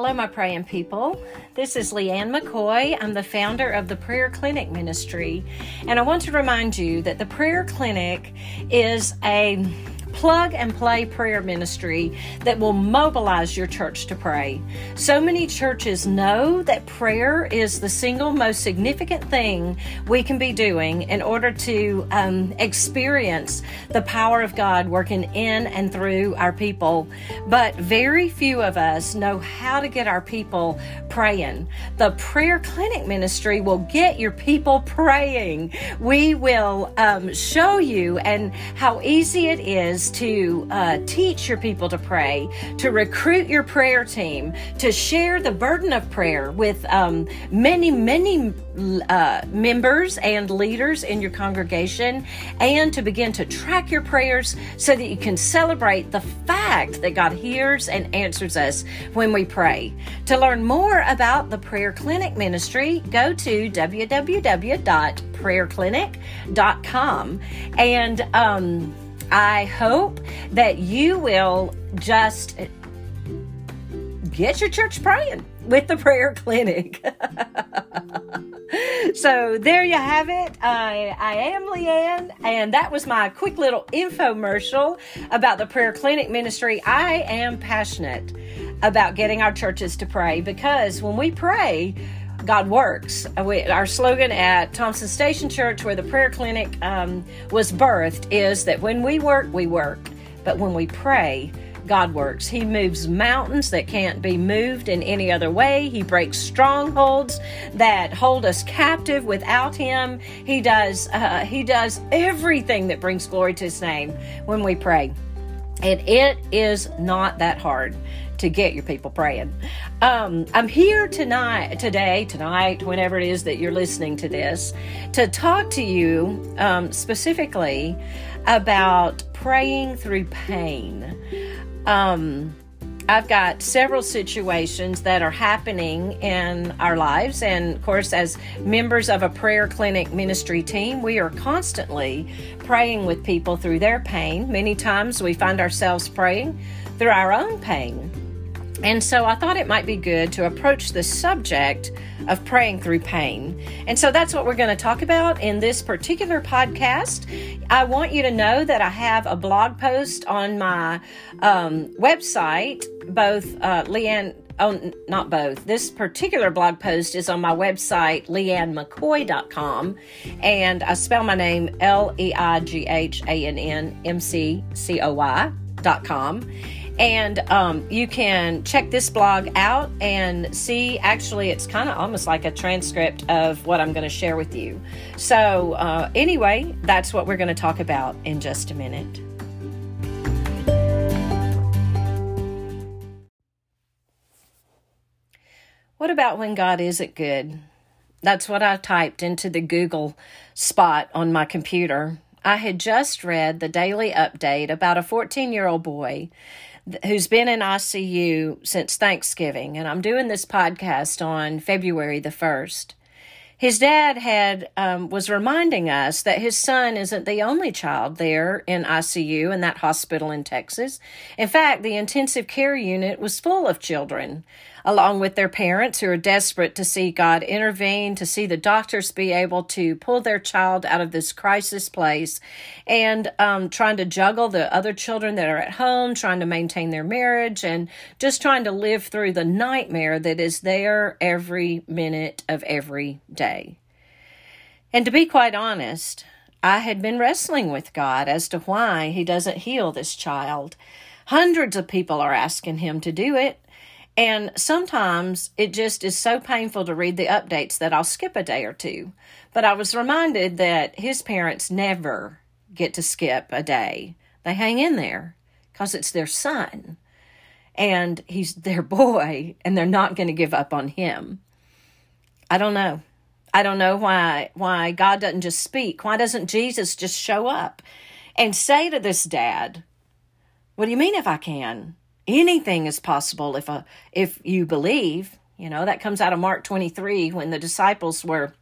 Hello, my praying people. This is Leighann McCoy. I'm the founder of the Prayer Clinic Ministry. And I want to remind you that the Prayer Clinic is a plug and play prayer ministry that will mobilize your church to pray. So many churches know that prayer is the single most significant thing we can be doing in order to um, experience the power of God working in and through our people. But very few of us know how to get our people praying. The prayer clinic ministry will get your people praying. We will um, show you and how easy it is to uh, teach your people to pray, to recruit your prayer team, to share the burden of prayer with um, many, many uh, members and leaders in your congregation, and to begin to track your prayers so that you can celebrate the fact that God hears and answers us when we pray. To learn more about the Prayer Clinic Ministry, go to www.prayerclinic.com and um, I hope that you will just get your church praying with the prayer clinic. so there you have it. I, I am Leighann, and that was my quick little infomercial about the prayer clinic ministry. I am passionate about getting our churches to pray because when we pray, God works. We, our slogan at Thompson Station Church, where the prayer clinic um, was birthed, is that when we work, we work. But when we pray, God works. He moves mountains that can't be moved in any other way. He breaks strongholds that hold us captive without Him. He does. Uh, he does everything that brings glory to His name when we pray, and it is not that hard to get your people praying. Um, I'm here tonight, today, tonight, whenever it is that you're listening to this, to talk to you um, specifically about praying through pain. Um, I've got several situations that are happening in our lives. And of course, as members of a prayer clinic ministry team, we are constantly praying with people through their pain. Many times we find ourselves praying through our own pain. And so I thought it might be good to approach the subject of praying through pain. And so that's what we're going to talk about in this particular podcast. I want you to know that I have a blog post on my um, website, both uh, Leighann. Oh, not both. This particular blog post is on my website, leighannmccoy.com. And I spell my name L E I G H A N N M C C O Y.com. And um, you can check this blog out and see. Actually, it's kind of almost like a transcript of what I'm going to share with you. So, uh, anyway, that's what we're going to talk about in just a minute. What about when God isn't good? That's what I typed into the Google spot on my computer. I had just read the daily update about a 14 year old boy who's been in ICU since Thanksgiving, and I'm doing this podcast on February the 1st. His dad had um, was reminding us that his son isn't the only child there in ICU in that hospital in Texas. In fact, the intensive care unit was full of children along with their parents who are desperate to see God intervene, to see the doctors be able to pull their child out of this crisis place, and um, trying to juggle the other children that are at home, trying to maintain their marriage, and just trying to live through the nightmare that is there every minute of every day. And to be quite honest, I had been wrestling with God as to why He doesn't heal this child. Hundreds of people are asking Him to do it. And sometimes it just is so painful to read the updates that I'll skip a day or two. But I was reminded that his parents never get to skip a day. They hang in there because it's their son and he's their boy and they're not going to give up on him. I don't know. I don't know why why God doesn't just speak. Why doesn't Jesus just show up and say to this dad, "What do you mean if I can? Anything is possible if a if you believe you know that comes out of mark 23 when the disciples were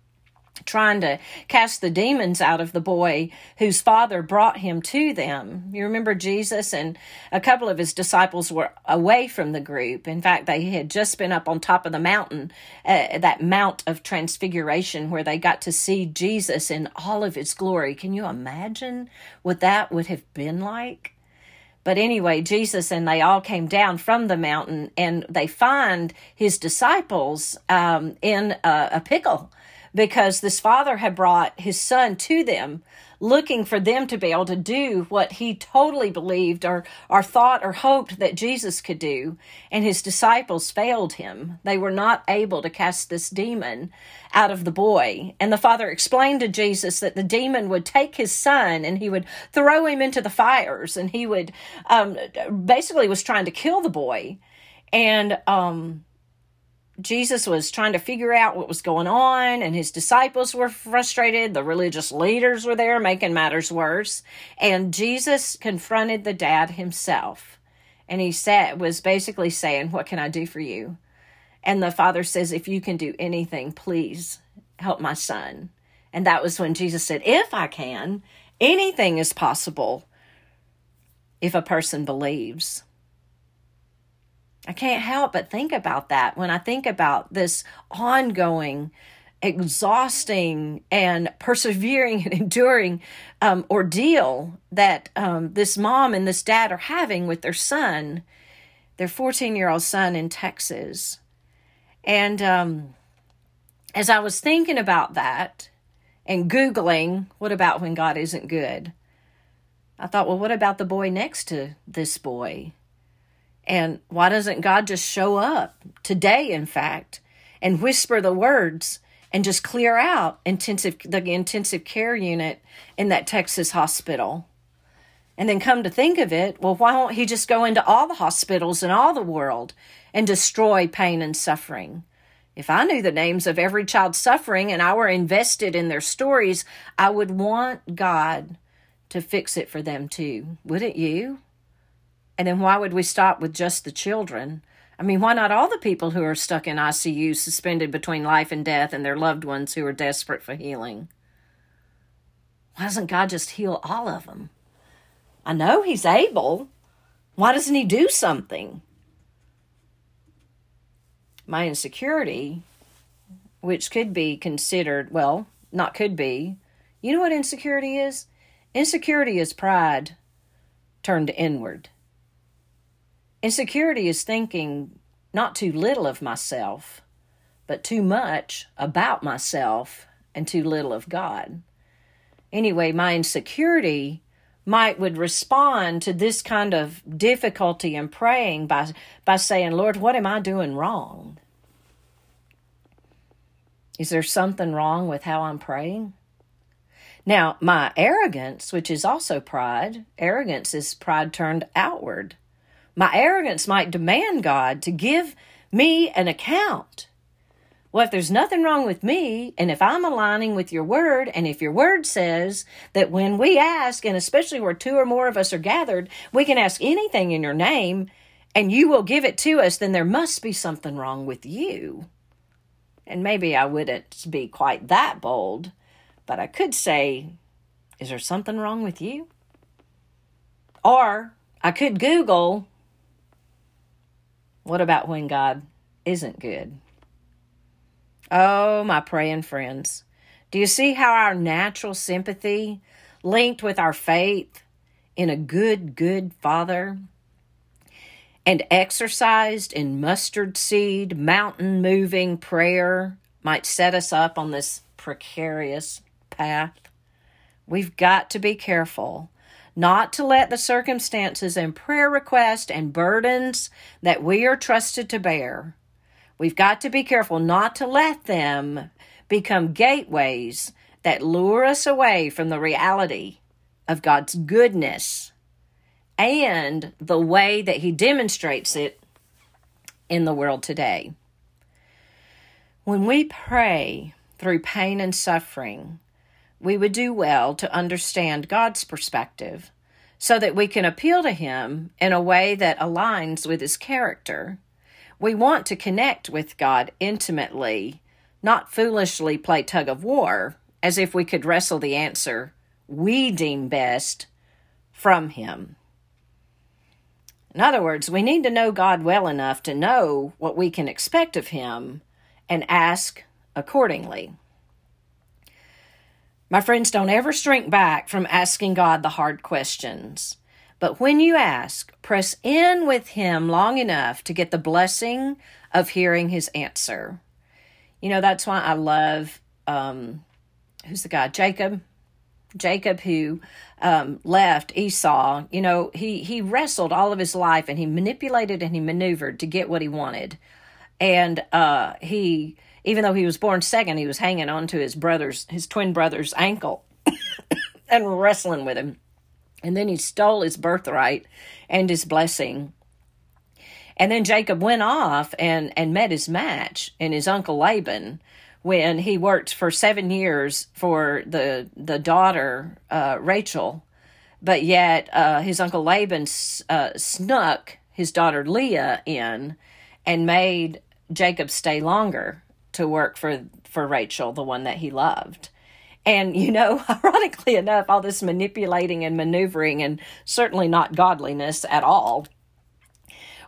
trying to cast the demons out of the boy whose father brought him to them. You remember Jesus and a couple of his disciples were away from the group. In fact, they had just been up on top of the mountain, uh, that Mount of Transfiguration, where they got to see Jesus in all of his glory. Can you imagine what that would have been like? But anyway, Jesus and they all came down from the mountain and they find his disciples um, in a, a pickle because this father had brought his son to them looking for them to be able to do what he totally believed or, or thought or hoped that Jesus could do. And his disciples failed him. They were not able to cast this demon out of the boy. And the father explained to Jesus that the demon would take his son and he would throw him into the fires and he would um, basically was trying to kill the boy. And um, Jesus was trying to figure out what was going on, and his disciples were frustrated. The religious leaders were there making matters worse. And Jesus confronted the dad himself. And he said, was basically saying, What can I do for you? And the father says, If you can do anything, please help my son. And that was when Jesus said, If I can, anything is possible if a person believes. I can't help but think about that when I think about this ongoing, exhausting, and persevering and enduring um, ordeal that um, this mom and this dad are having with their son, their 14 year old son in Texas. And um, as I was thinking about that and Googling, what about when God isn't good? I thought, well, what about the boy next to this boy? And why doesn't God just show up today, in fact, and whisper the words and just clear out intensive the intensive care unit in that Texas hospital? And then come to think of it, well, why won't he just go into all the hospitals in all the world and destroy pain and suffering? If I knew the names of every child suffering and I were invested in their stories, I would want God to fix it for them too. Wouldn't you? And then why would we stop with just the children? I mean, why not all the people who are stuck in ICU, suspended between life and death, and their loved ones who are desperate for healing? Why doesn't God just heal all of them? I know He's able. Why doesn't He do something? My insecurity, which could be considered, well, not could be. You know what insecurity is? Insecurity is pride turned inward. Insecurity is thinking not too little of myself, but too much about myself and too little of God. Anyway, my insecurity might would respond to this kind of difficulty in praying by by saying, "Lord, what am I doing wrong?" Is there something wrong with how I'm praying? Now, my arrogance, which is also pride, arrogance is pride turned outward. My arrogance might demand God to give me an account. Well, if there's nothing wrong with me, and if I'm aligning with your word, and if your word says that when we ask, and especially where two or more of us are gathered, we can ask anything in your name, and you will give it to us, then there must be something wrong with you. And maybe I wouldn't be quite that bold, but I could say, Is there something wrong with you? Or I could Google, what about when God isn't good? Oh, my praying friends. Do you see how our natural sympathy, linked with our faith in a good, good Father, and exercised in mustard seed, mountain moving prayer, might set us up on this precarious path? We've got to be careful not to let the circumstances and prayer requests and burdens that we are trusted to bear, we've got to be careful not to let them become gateways that lure us away from the reality of God's goodness and the way that He demonstrates it in the world today. When we pray through pain and suffering, we would do well to understand God's perspective so that we can appeal to Him in a way that aligns with His character. We want to connect with God intimately not foolishly play tug of war as if we could wrestle the answer we deem best from Him. In other words, we need to know God well enough to know what we can expect of Him and ask accordingly. My friends, don't ever shrink back from asking God the hard questions. But when you ask, press in with Him long enough to get the blessing of hearing His answer. You know, that's why I love, um, who's the guy? Jacob. Jacob, who um, left Esau, you know, he, he wrestled all of his life and he manipulated and he maneuvered to get what he wanted. And uh, he even though he was born second, he was hanging on to his brother's, his twin brother's ankle and wrestling with him. And then he stole his birthright and his blessing. And then Jacob went off and, and met his match in his uncle Laban when he worked for seven years for the the daughter uh, Rachel, but yet uh, his uncle Laban uh, snuck his daughter Leah in and made Jacob stay longer to work for for Rachel, the one that he loved. And you know, ironically enough, all this manipulating and maneuvering and certainly not godliness at all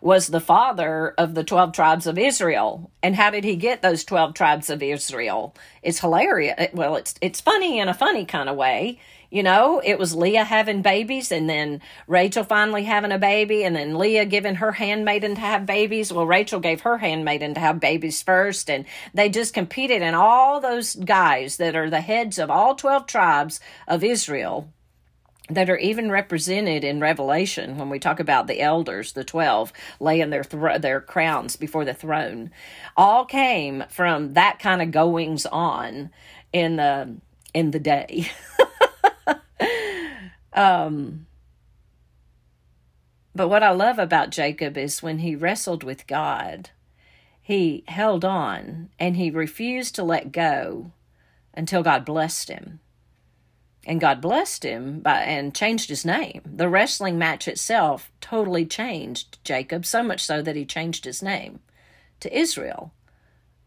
was the father of the 12 tribes of Israel. And how did he get those 12 tribes of Israel? It's hilarious. Well, it's it's funny in a funny kind of way. You know, it was Leah having babies and then Rachel finally having a baby and then Leah giving her handmaiden to have babies. Well, Rachel gave her handmaiden to have babies first and they just competed and all those guys that are the heads of all 12 tribes of Israel that are even represented in Revelation when we talk about the elders, the 12 laying their their crowns before the throne, all came from that kind of goings on in the in the day. Um, but what I love about Jacob is when he wrestled with God, he held on and he refused to let go until God blessed him. And God blessed him by, and changed his name. The wrestling match itself totally changed Jacob, so much so that he changed his name to Israel,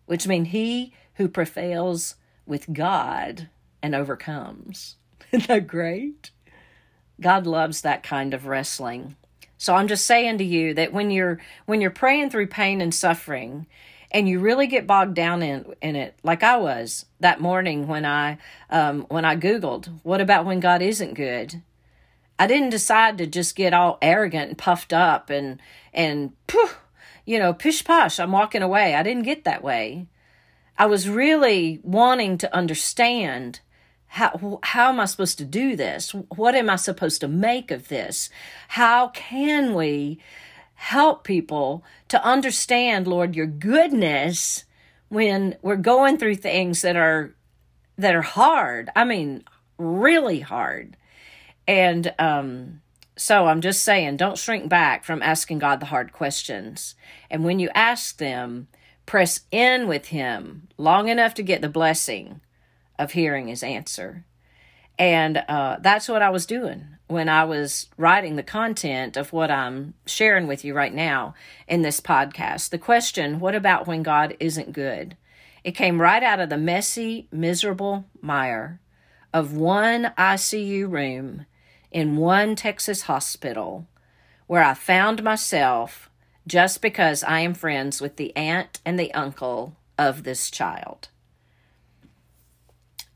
which means he who prevails with God and overcomes. Isn't that great? God loves that kind of wrestling. So I'm just saying to you that when you're when you're praying through pain and suffering and you really get bogged down in in it like I was that morning when I um when I googled what about when God isn't good? I didn't decide to just get all arrogant and puffed up and and poof, you know pish posh I'm walking away. I didn't get that way. I was really wanting to understand how how am I supposed to do this? What am I supposed to make of this? How can we help people to understand, Lord, your goodness when we're going through things that are that are hard. I mean, really hard. And um so I'm just saying, don't shrink back from asking God the hard questions. And when you ask them, press in with Him long enough to get the blessing of hearing his answer. And uh, that's what I was doing when I was writing the content of what I'm sharing with you right now in this podcast. The question, what about when God isn't good? It came right out of the messy, miserable mire of one ICU room in one Texas hospital where I found myself just because I am friends with the aunt and the uncle of this child.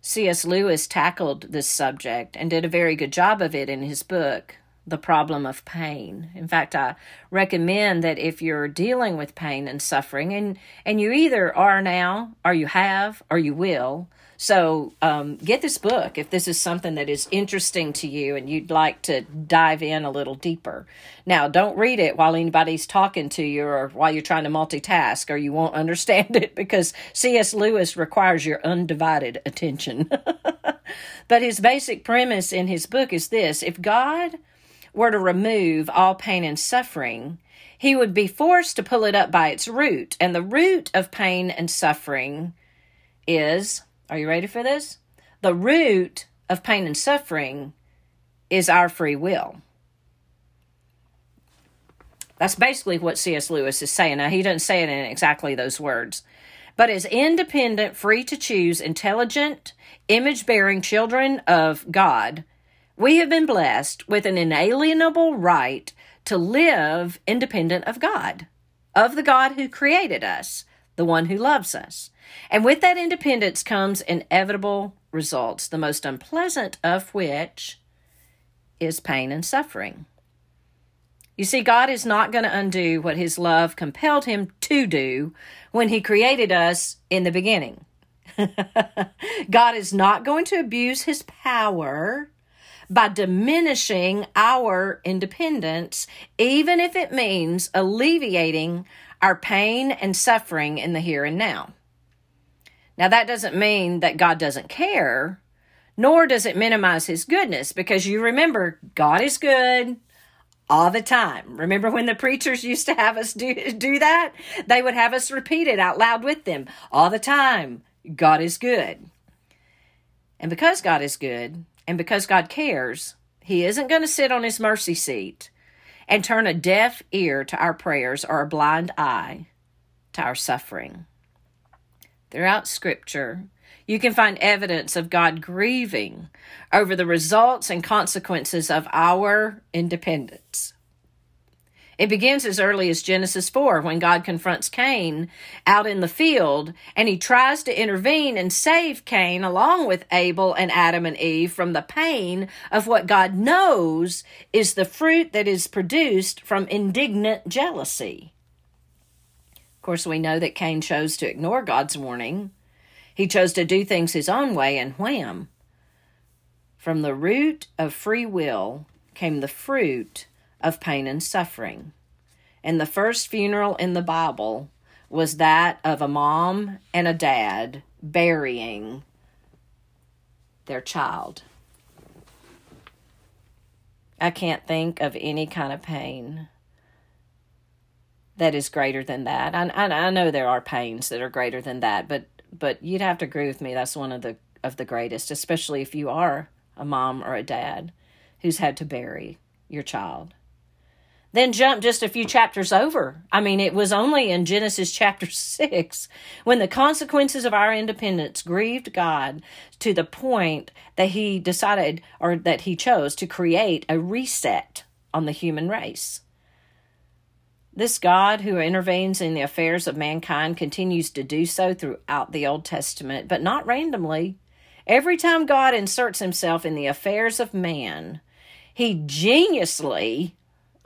C.S. Lewis tackled this subject and did a very good job of it in his book, The Problem of Pain. In fact, I recommend that if you're dealing with pain and suffering, and, and you either are now, or you have, or you will, so um, get this book if this is something that is interesting to you and you'd like to dive in a little deeper. Now, don't read it while anybody's talking to you or while you're trying to multitask or you won't understand it because C.S. Lewis requires your undivided attention. but his basic premise in his book is this if God were to remove all pain and suffering, he would be forced to pull it up by its root. And the root of pain and suffering is are you ready for this? The root of pain and suffering is our free will. That's basically what C.S. Lewis is saying. Now, he doesn't say it in exactly those words, but as independent, free to choose, intelligent, image bearing children of God, we have been blessed with an inalienable right to live independent of God, of the God who created us, the one who loves us. And with that independence comes inevitable results, the most unpleasant of which is pain and suffering. You see, God is not going to undo what His love compelled Him to do when He created us in the beginning. God is not going to abuse His power by diminishing our independence, even if it means alleviating our pain and suffering in the here and now. Now, that doesn't mean that God doesn't care, nor does it minimize his goodness, because you remember, God is good all the time. Remember when the preachers used to have us do, do that? They would have us repeat it out loud with them all the time. God is good. And because God is good, and because God cares, He isn't going to sit on His mercy seat and turn a deaf ear to our prayers or a blind eye to our suffering. Throughout Scripture, you can find evidence of God grieving over the results and consequences of our independence. It begins as early as Genesis 4 when God confronts Cain out in the field and he tries to intervene and save Cain along with Abel and Adam and Eve from the pain of what God knows is the fruit that is produced from indignant jealousy. Course, we know that Cain chose to ignore God's warning. He chose to do things his own way, and wham! From the root of free will came the fruit of pain and suffering. And the first funeral in the Bible was that of a mom and a dad burying their child. I can't think of any kind of pain that is greater than that. I, I, I know there are pains that are greater than that, but but you'd have to agree with me. That's one of the of the greatest, especially if you are a mom or a dad who's had to bury your child. Then jump just a few chapters over. I mean, it was only in Genesis chapter 6 when the consequences of our independence grieved God to the point that he decided or that he chose to create a reset on the human race. This God who intervenes in the affairs of mankind continues to do so throughout the Old Testament, but not randomly. Every time God inserts himself in the affairs of man, he geniusly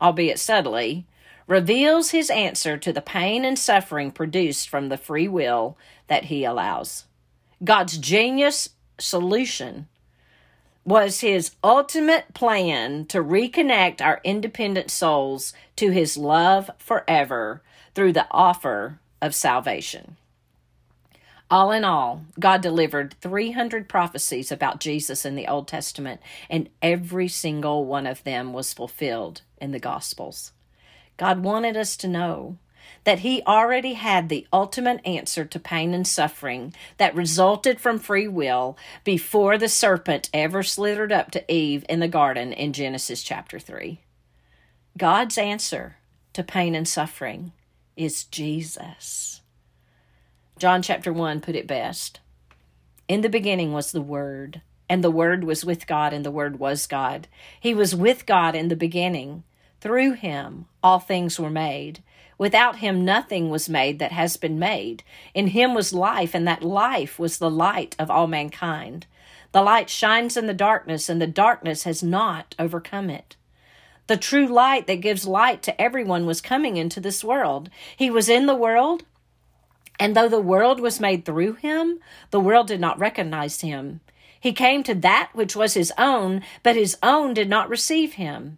albeit subtly, reveals his answer to the pain and suffering produced from the free will that he allows. God's genius solution was his ultimate plan to reconnect our independent souls to his love forever through the offer of salvation. All in all, God delivered 300 prophecies about Jesus in the Old Testament, and every single one of them was fulfilled in the Gospels. God wanted us to know that He already had the ultimate answer to pain and suffering that resulted from free will before the serpent ever slithered up to Eve in the garden in Genesis chapter 3. God's answer to pain and suffering is Jesus. John chapter 1 put it best. In the beginning was the Word, and the Word was with God, and the Word was God. He was with God in the beginning. Through him all things were made. Without him nothing was made that has been made. In him was life, and that life was the light of all mankind. The light shines in the darkness, and the darkness has not overcome it. The true light that gives light to everyone was coming into this world. He was in the world, and though the world was made through him, the world did not recognize him. He came to that which was his own, but his own did not receive him.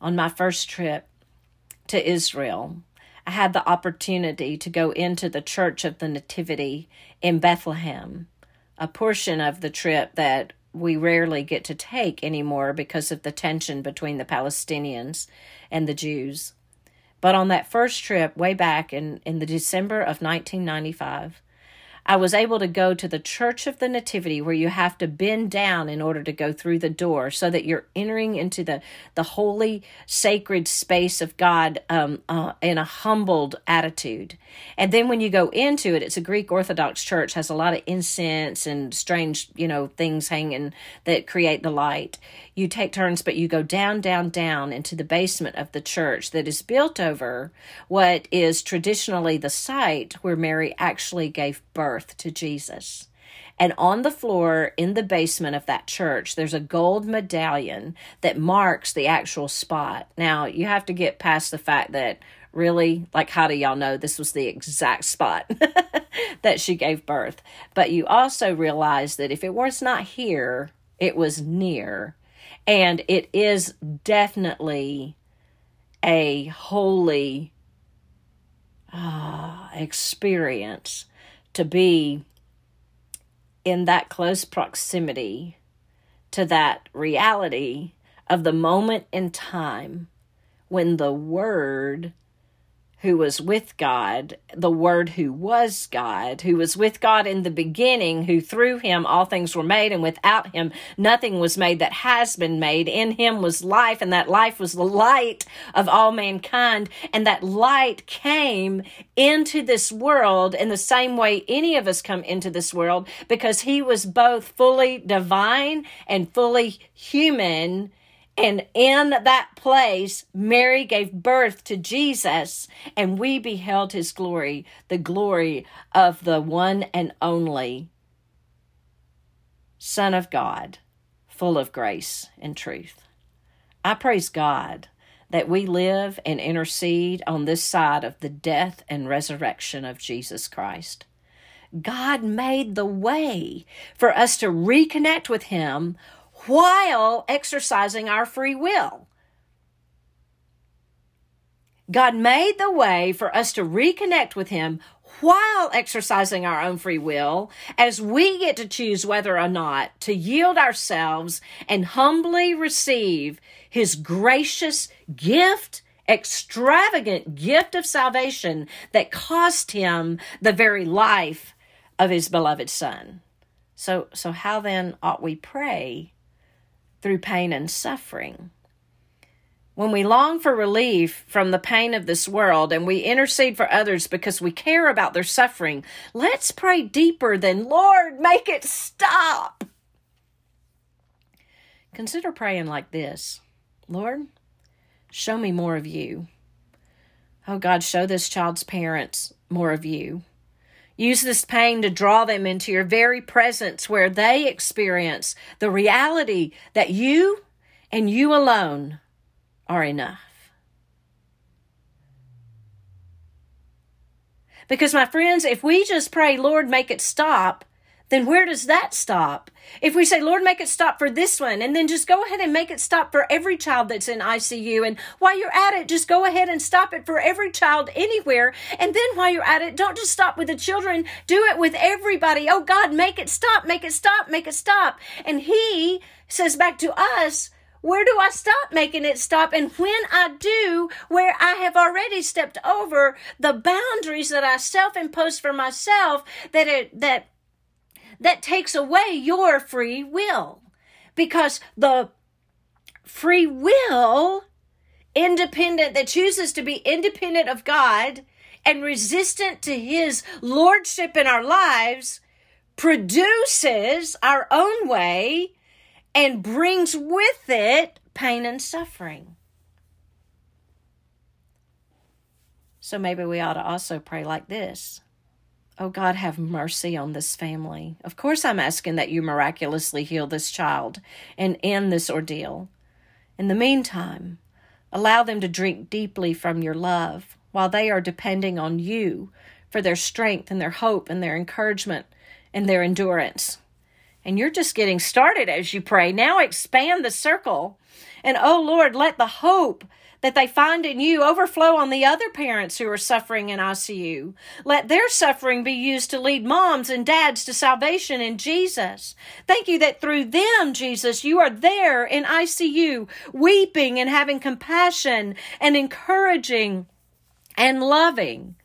On my first trip to Israel, I had the opportunity to go into the Church of the Nativity in Bethlehem, a portion of the trip that we rarely get to take anymore because of the tension between the Palestinians and the Jews. But on that first trip, way back in, in the December of 1995, I was able to go to the Church of the Nativity where you have to bend down in order to go through the door so that you're entering into the, the holy, sacred space of God um, uh, in a humbled attitude. And then when you go into it, it's a Greek Orthodox church, has a lot of incense and strange, you know, things hanging that create the light you take turns, but you go down, down, down into the basement of the church that is built over what is traditionally the site where Mary actually gave birth to Jesus. And on the floor in the basement of that church, there's a gold medallion that marks the actual spot. Now, you have to get past the fact that really, like, how do y'all know this was the exact spot that she gave birth? But you also realize that if it was not here, it was near and it is definitely a holy uh, experience to be in that close proximity to that reality of the moment in time when the Word who was with God, the Word who was God, who was with God in the beginning, who through him all things were made, and without him nothing was made that has been made. In him was life, and that life was the light of all mankind. And that light came into this world in the same way any of us come into this world, because he was both fully divine and fully human and in that place, Mary gave birth to Jesus, and we beheld his glory, the glory of the one and only Son of God, full of grace and truth. I praise God that we live and intercede on this side of the death and resurrection of Jesus Christ. God made the way for us to reconnect with Him while exercising our free will. God made the way for us to reconnect with Him while exercising our own free will, as we get to choose whether or not to yield ourselves and humbly receive His gracious gift, extravagant gift of salvation that cost Him the very life of His beloved Son. So, so how then ought we pray through pain and suffering. When we long for relief from the pain of this world and we intercede for others because we care about their suffering, let's pray deeper than, Lord, make it stop. Consider praying like this Lord, show me more of you. Oh God, show this child's parents more of you. Use this pain to draw them into your very presence where they experience the reality that you and you alone are enough. Because, my friends, if we just pray, Lord, make it stop, then where does that stop? If we say, Lord, make it stop for this one, and then just go ahead and make it stop for every child that's in ICU, and while you're at it, just go ahead and stop it for every child anywhere, and then while you're at it, don't just stop with the children, do it with everybody. Oh God, make it stop, make it stop, make it stop. And He says back to us, where do I stop making it stop? And when I do, where I have already stepped over the boundaries that I self imposed for myself, that it, that that takes away your free will. Because the free will, independent, that chooses to be independent of God and resistant to His lordship in our lives, produces our own way and brings with it pain and suffering. So maybe we ought to also pray like this Oh God, have mercy on this family. Of course, I'm asking that you miraculously heal this child and end this ordeal. In the meantime, allow them to drink deeply from your love while they are depending on you for their strength and their hope and their encouragement and their endurance. And you're just getting started as you pray. Now expand the circle And oh Lord, let the hope that they find in you overflow on the other parents who are suffering in ICU. Let their suffering be used to lead moms and dads to salvation in Jesus. Thank you that through them, Jesus, you are there in ICU, weeping and having compassion and encouraging and loving.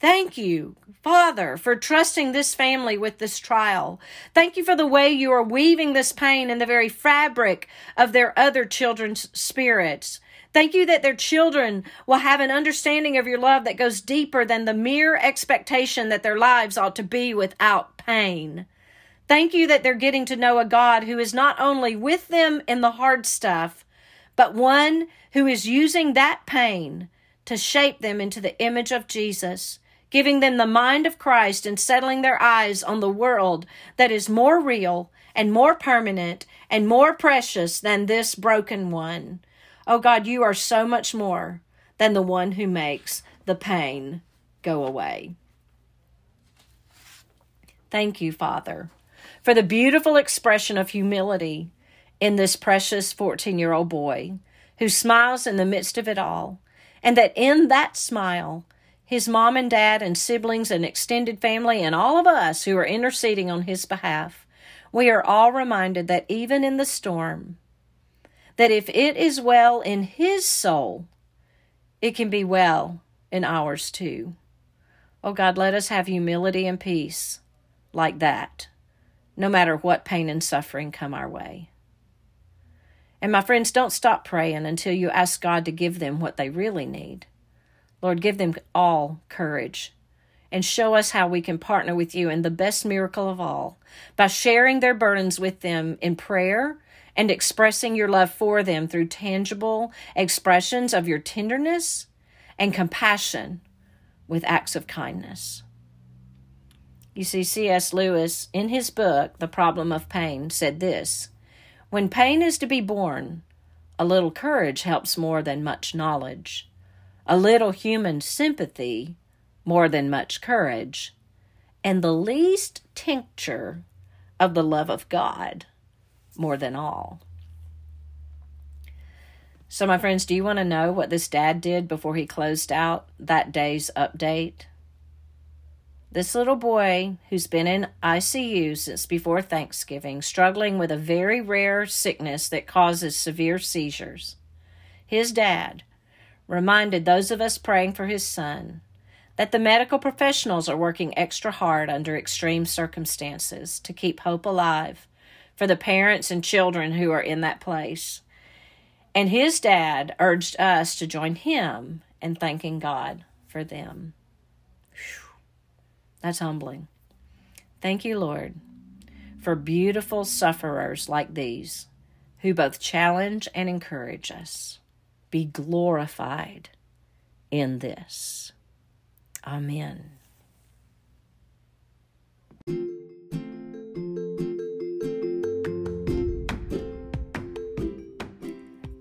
Thank you, Father, for trusting this family with this trial. Thank you for the way you are weaving this pain in the very fabric of their other children's spirits. Thank you that their children will have an understanding of your love that goes deeper than the mere expectation that their lives ought to be without pain. Thank you that they're getting to know a God who is not only with them in the hard stuff, but one who is using that pain to shape them into the image of Jesus, giving them the mind of Christ and settling their eyes on the world that is more real and more permanent and more precious than this broken one. Oh God, you are so much more than the one who makes the pain go away. Thank you, Father, for the beautiful expression of humility in this precious 14 year old boy who smiles in the midst of it all, and that in that smile, his mom and dad and siblings and extended family and all of us who are interceding on his behalf, we are all reminded that even in the storm, that if it is well in his soul, it can be well in ours too. Oh God, let us have humility and peace like that, no matter what pain and suffering come our way. And my friends, don't stop praying until you ask God to give them what they really need. Lord, give them all courage and show us how we can partner with you in the best miracle of all by sharing their burdens with them in prayer and expressing your love for them through tangible expressions of your tenderness and compassion with acts of kindness. You see, C.S. Lewis, in his book, The Problem of Pain, said this When pain is to be borne, a little courage helps more than much knowledge, a little human sympathy more than much courage, and the least tincture of the love of God more than all. So, my friends, do you want to know what this dad did before he closed out that day's update? This little boy, who's been in ICU since before Thanksgiving, struggling with a very rare sickness that causes severe seizures, his dad reminded those of us praying for his son that the medical professionals are working extra hard under extreme circumstances to keep hope alive for the parents and children who are in that place. And his dad urged us to join him in thanking God for them. Whew. That's humbling. Thank you, Lord, for beautiful sufferers like these who both challenge and encourage us. Be glorified in this. Amen.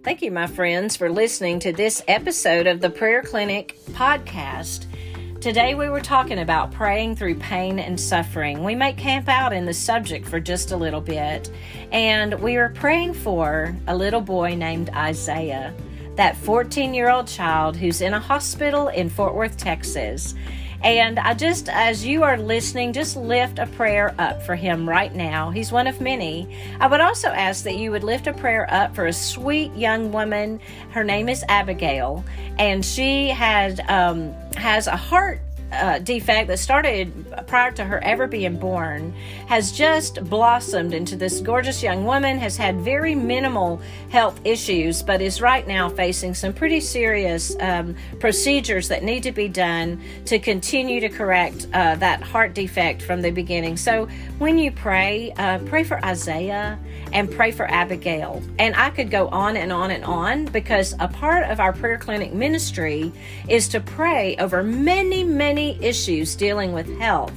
Thank you, my friends, for listening to this episode of the Prayer Clinic podcast. Today we were talking about praying through pain and suffering. We might camp out in the subject for just a little bit, and we were praying for a little boy named Isaiah, that 14 year old child who's in a hospital in Fort Worth, Texas. And I just, as you are listening, just lift a prayer up for him right now. He's one of many. I would also ask that you would lift a prayer up for a sweet young woman. Her name is Abigail, and she had um, has a heart uh, defect that started prior to her ever being born has just blossomed into this gorgeous young woman, has had very minimal health issues, but is right now facing some pretty serious um, procedures that need to be done to continue to correct uh, that heart defect from the beginning. So when you pray, uh, pray for Isaiah and pray for Abigail. And I could go on and on and on because a part of our prayer clinic ministry is to pray over many, many issues dealing with health.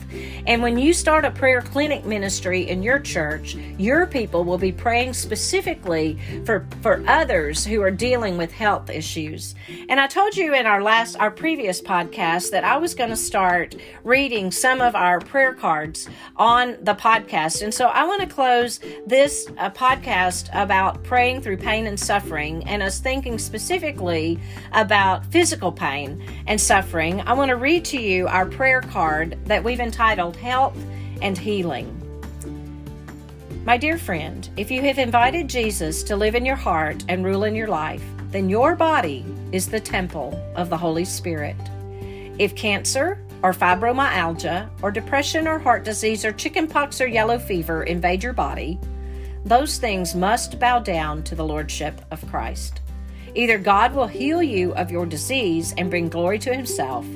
And when you start a prayer clinic ministry in your church, your people will be praying specifically for, for others who are dealing with health issues. And I told you in our last, our previous podcast that I was going to start reading some of our prayer cards on the podcast. And so I want to close this a podcast about praying through pain and suffering, and us thinking specifically about physical pain and suffering, I want to read to you our prayer card that we've entitled Health and Healing. My dear friend, if you have invited Jesus to live in your heart and rule in your life, then your body is the temple of the Holy Spirit. If cancer, or fibromyalgia, or depression, or heart disease, or chickenpox, or yellow fever invade your body, those things must bow down to the Lordship of Christ. Either God will heal you of your disease and bring glory to Himself,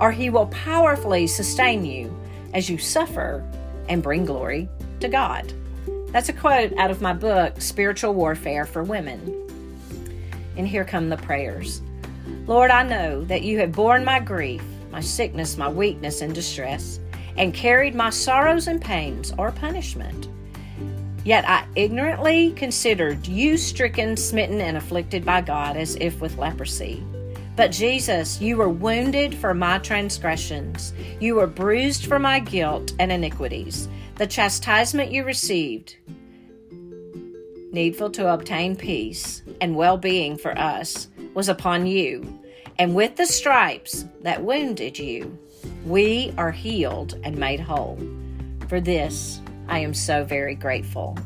or He will powerfully sustain you as you suffer and bring glory to God. That's a quote out of my book, Spiritual Warfare for Women. And here come the prayers Lord, I know that you have borne my grief my sickness, my weakness, and distress, and carried my sorrows and pains or punishment. Yet I ignorantly considered you stricken, smitten, and afflicted by God as if with leprosy. But Jesus, you were wounded for my transgressions, you were bruised for my guilt and iniquities. The chastisement you received, needful to obtain peace and well being for us, was upon you and with the stripes that wounded you, we are healed and made whole. For this, I am so very grateful.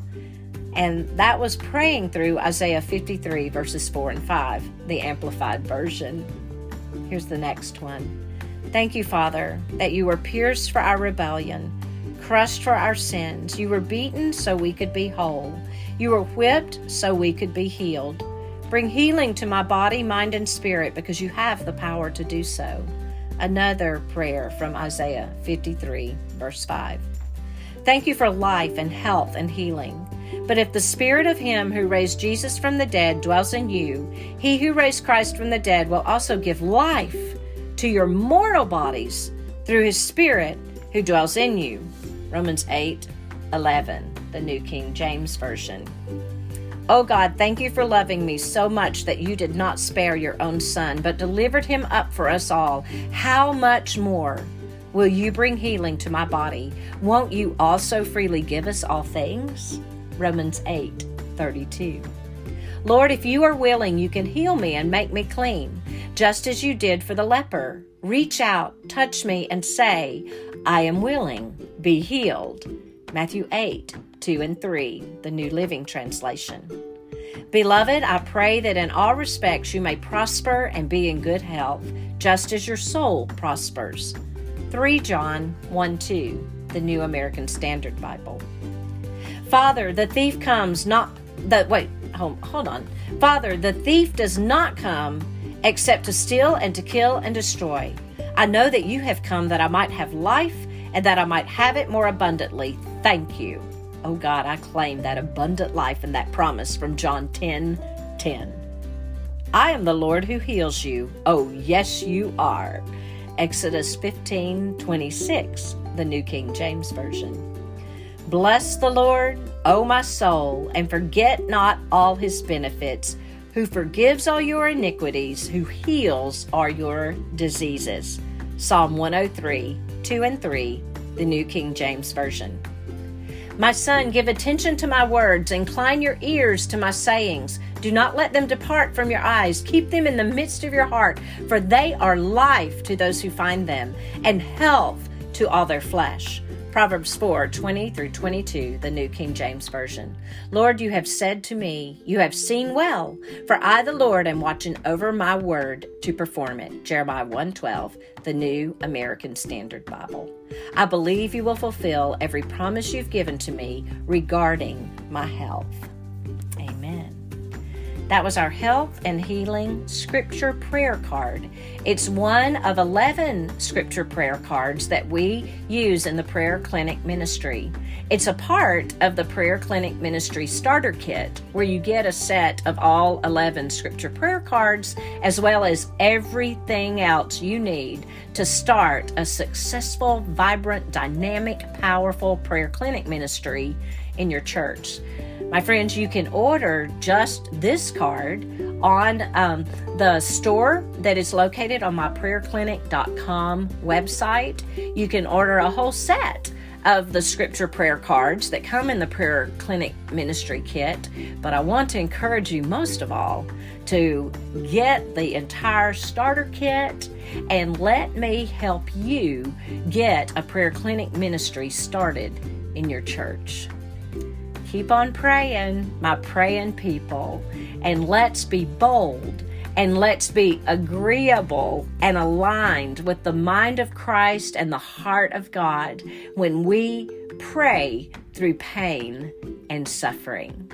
And that was praying through Isaiah 53, verses 4 and 5, the Amplified Version. Here's the next one. Thank you, Father, that you were pierced for our rebellion, crushed for our sins. You were beaten so we could be whole. You were whipped so we could be healed. Bring healing to my body, mind, and spirit because you have the power to do so. Another prayer from Isaiah 53, verse 5. Thank you for life and health and healing. But if the spirit of him who raised Jesus from the dead dwells in you, he who raised Christ from the dead will also give life to your mortal bodies through his spirit who dwells in you. Romans 8, 11, the New King James Version. Oh God, thank you for loving me so much that you did not spare your own son, but delivered him up for us all. How much more will you bring healing to my body? Won't you also freely give us all things? Romans 8 32. Lord, if you are willing, you can heal me and make me clean, just as you did for the leper. Reach out, touch me, and say, I am willing, be healed. Matthew 8 2 and 3, the New Living Translation. Beloved, I pray that in all respects you may prosper and be in good health, just as your soul prospers. 3 John 1 2, the New American Standard Bible. Father, the thief comes not that wait, hold, hold on. Father, the thief does not come except to steal and to kill and destroy. I know that you have come that I might have life and that I might have it more abundantly. Thank you. Oh God, I claim that abundant life and that promise from John 10 10. I am the Lord who heals you. Oh, yes, you are. Exodus 15 26, the New King James Version. Bless the Lord, O my soul, and forget not all his benefits, who forgives all your iniquities, who heals all your diseases. Psalm 103, 2 and 3, the New King James Version. My son, give attention to my words, incline your ears to my sayings. Do not let them depart from your eyes. Keep them in the midst of your heart, for they are life to those who find them, and health to all their flesh. Proverbs 4 20 through 22, the New King James Version. Lord, you have said to me, You have seen well, for I, the Lord, am watching over my word to perform it. Jeremiah 1 12, the New American Standard Bible. I believe you will fulfill every promise you've given to me regarding my health. That was our health and healing scripture prayer card. It's one of 11 scripture prayer cards that we use in the Prayer Clinic Ministry. It's a part of the Prayer Clinic Ministry Starter Kit where you get a set of all 11 scripture prayer cards as well as everything else you need to start a successful, vibrant, dynamic, powerful prayer clinic ministry in your church. My friends, you can order just this card on um, the store that is located on my prayerclinic.com website. You can order a whole set of the scripture prayer cards that come in the Prayer Clinic Ministry Kit, but I want to encourage you most of all to get the entire starter kit and let me help you get a prayer clinic ministry started in your church. Keep on praying, my praying people, and let's be bold and let's be agreeable and aligned with the mind of Christ and the heart of God when we pray through pain and suffering.